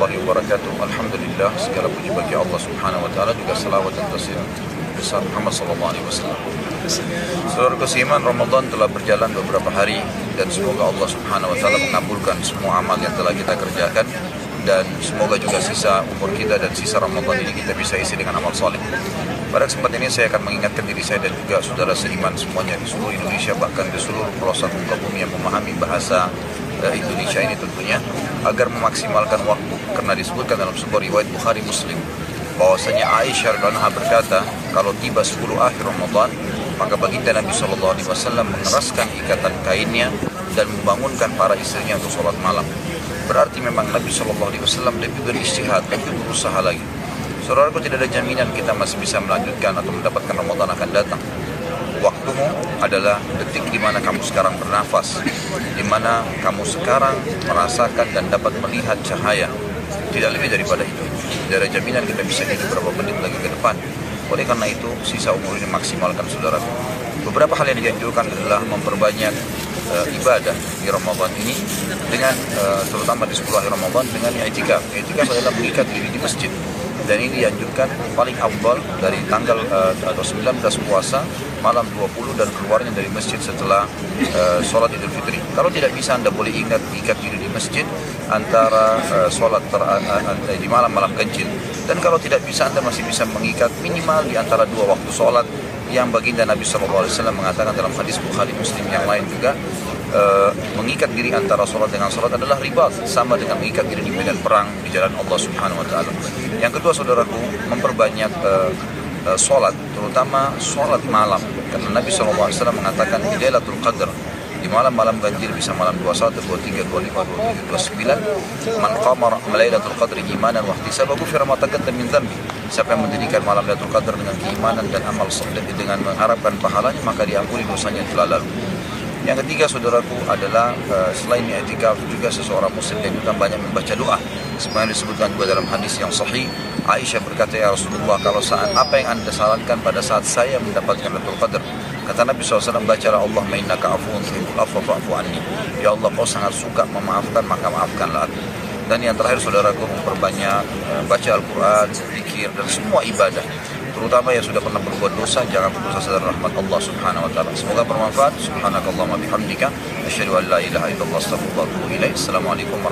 warahmatullahi wabarakatuh. Alhamdulillah segala puji bagi Allah Subhanahu wa taala juga salawat dan taslim besar Muhammad sallallahu alaihi wasallam. Saudara kesiman Ramadan telah berjalan beberapa hari dan semoga Allah Subhanahu wa taala mengabulkan semua amal yang telah kita kerjakan dan semoga juga sisa umur kita dan sisa Ramadan ini kita bisa isi dengan amal soleh. Pada kesempatan ini saya akan mengingatkan diri saya dan juga saudara seiman semuanya di seluruh Indonesia bahkan di seluruh pelosok muka bumi yang memahami bahasa Indonesia ini tentunya agar memaksimalkan waktu karena disebutkan dalam sebuah riwayat Bukhari Muslim bahwasanya Aisyah radhiyallahu berkata kalau tiba 10 akhir Ramadan maka baginda Nabi Shallallahu Alaihi Wasallam mengeraskan ikatan kainnya dan membangunkan para istrinya untuk sholat malam. Berarti memang Nabi Shallallahu Alaihi Wasallam lebih beristihad, lebih berusaha lagi. Saudaraku tidak ada jaminan kita masih bisa melanjutkan atau mendapatkan Ramadan akan datang. Waktumu adalah detik di mana kamu sekarang bernafas, di mana kamu sekarang merasakan dan dapat melihat cahaya. Tidak lebih daripada itu. Tidak ada jaminan kita bisa hidup beberapa menit lagi ke depan. Oleh karena itu, sisa umur ini maksimalkan saudaraku. Beberapa hal yang dianjurkan adalah memperbanyak uh, ibadah di Ramadan ini dengan uh, terutama di 10 hari Ramadan dengan i'tikaf. I'tikaf adalah mengikat diri di masjid dan ini dianjurkan paling awal dari tanggal uh, atau 19 puasa malam 20 dan keluarnya dari masjid setelah uh, sholat idul fitri. Kalau tidak bisa Anda boleh ingat ikat diri di masjid antara uh, sholat ter, uh, di malam-malam ganjil. Dan kalau tidak bisa Anda masih bisa mengikat minimal di antara dua waktu sholat yang baginda Nabi SAW mengatakan dalam hadis Bukhari Muslim yang lain juga uh, mengikat diri antara sholat dengan sholat adalah ribat sama dengan mengikat diri di medan perang di jalan Allah Subhanahu Wa Taala. Yang kedua saudaraku memperbanyak uh, uh, sholat terutama sholat malam karena Nabi SAW mengatakan di Lailatul Qadar di malam-malam ganjil bisa malam 21, 23, 25, 27, 29 man qama lailatul qadri imanan wa ihtisaban ghufira ma taqaddama min dhanbi. Siapa yang mendirikan malam lailatul qadar dengan keimanan dan amal soleh dengan mengharapkan pahalanya maka diampuni dosanya telah lalu yang ketiga saudaraku adalah uh, selain i'tikaf juga seseorang muslim yang juga banyak membaca doa. Sebenarnya disebutkan juga dalam hadis yang sahih Aisyah berkata ya Rasulullah kalau saat apa yang anda sarankan pada saat saya mendapatkan Lailatul Qadar? Kata Nabi SAW bacalah Allah mainaka afuun tuhibbul afwa ya Allah kau sangat suka memaafkan maka maafkanlah aku. Dan yang terakhir saudaraku memperbanyak uh, baca Al-Quran, zikir dan semua ibadah terutama yang sudah pernah berbuat dosa jangan putus asa dari rahmat Allah Subhanahu wa taala. Semoga bermanfaat. Subhanakallahumma bihamdika asyhadu an la ilaha illallah astaghfiruka wa atubu ilaik. Assalamualaikum warahmatullahi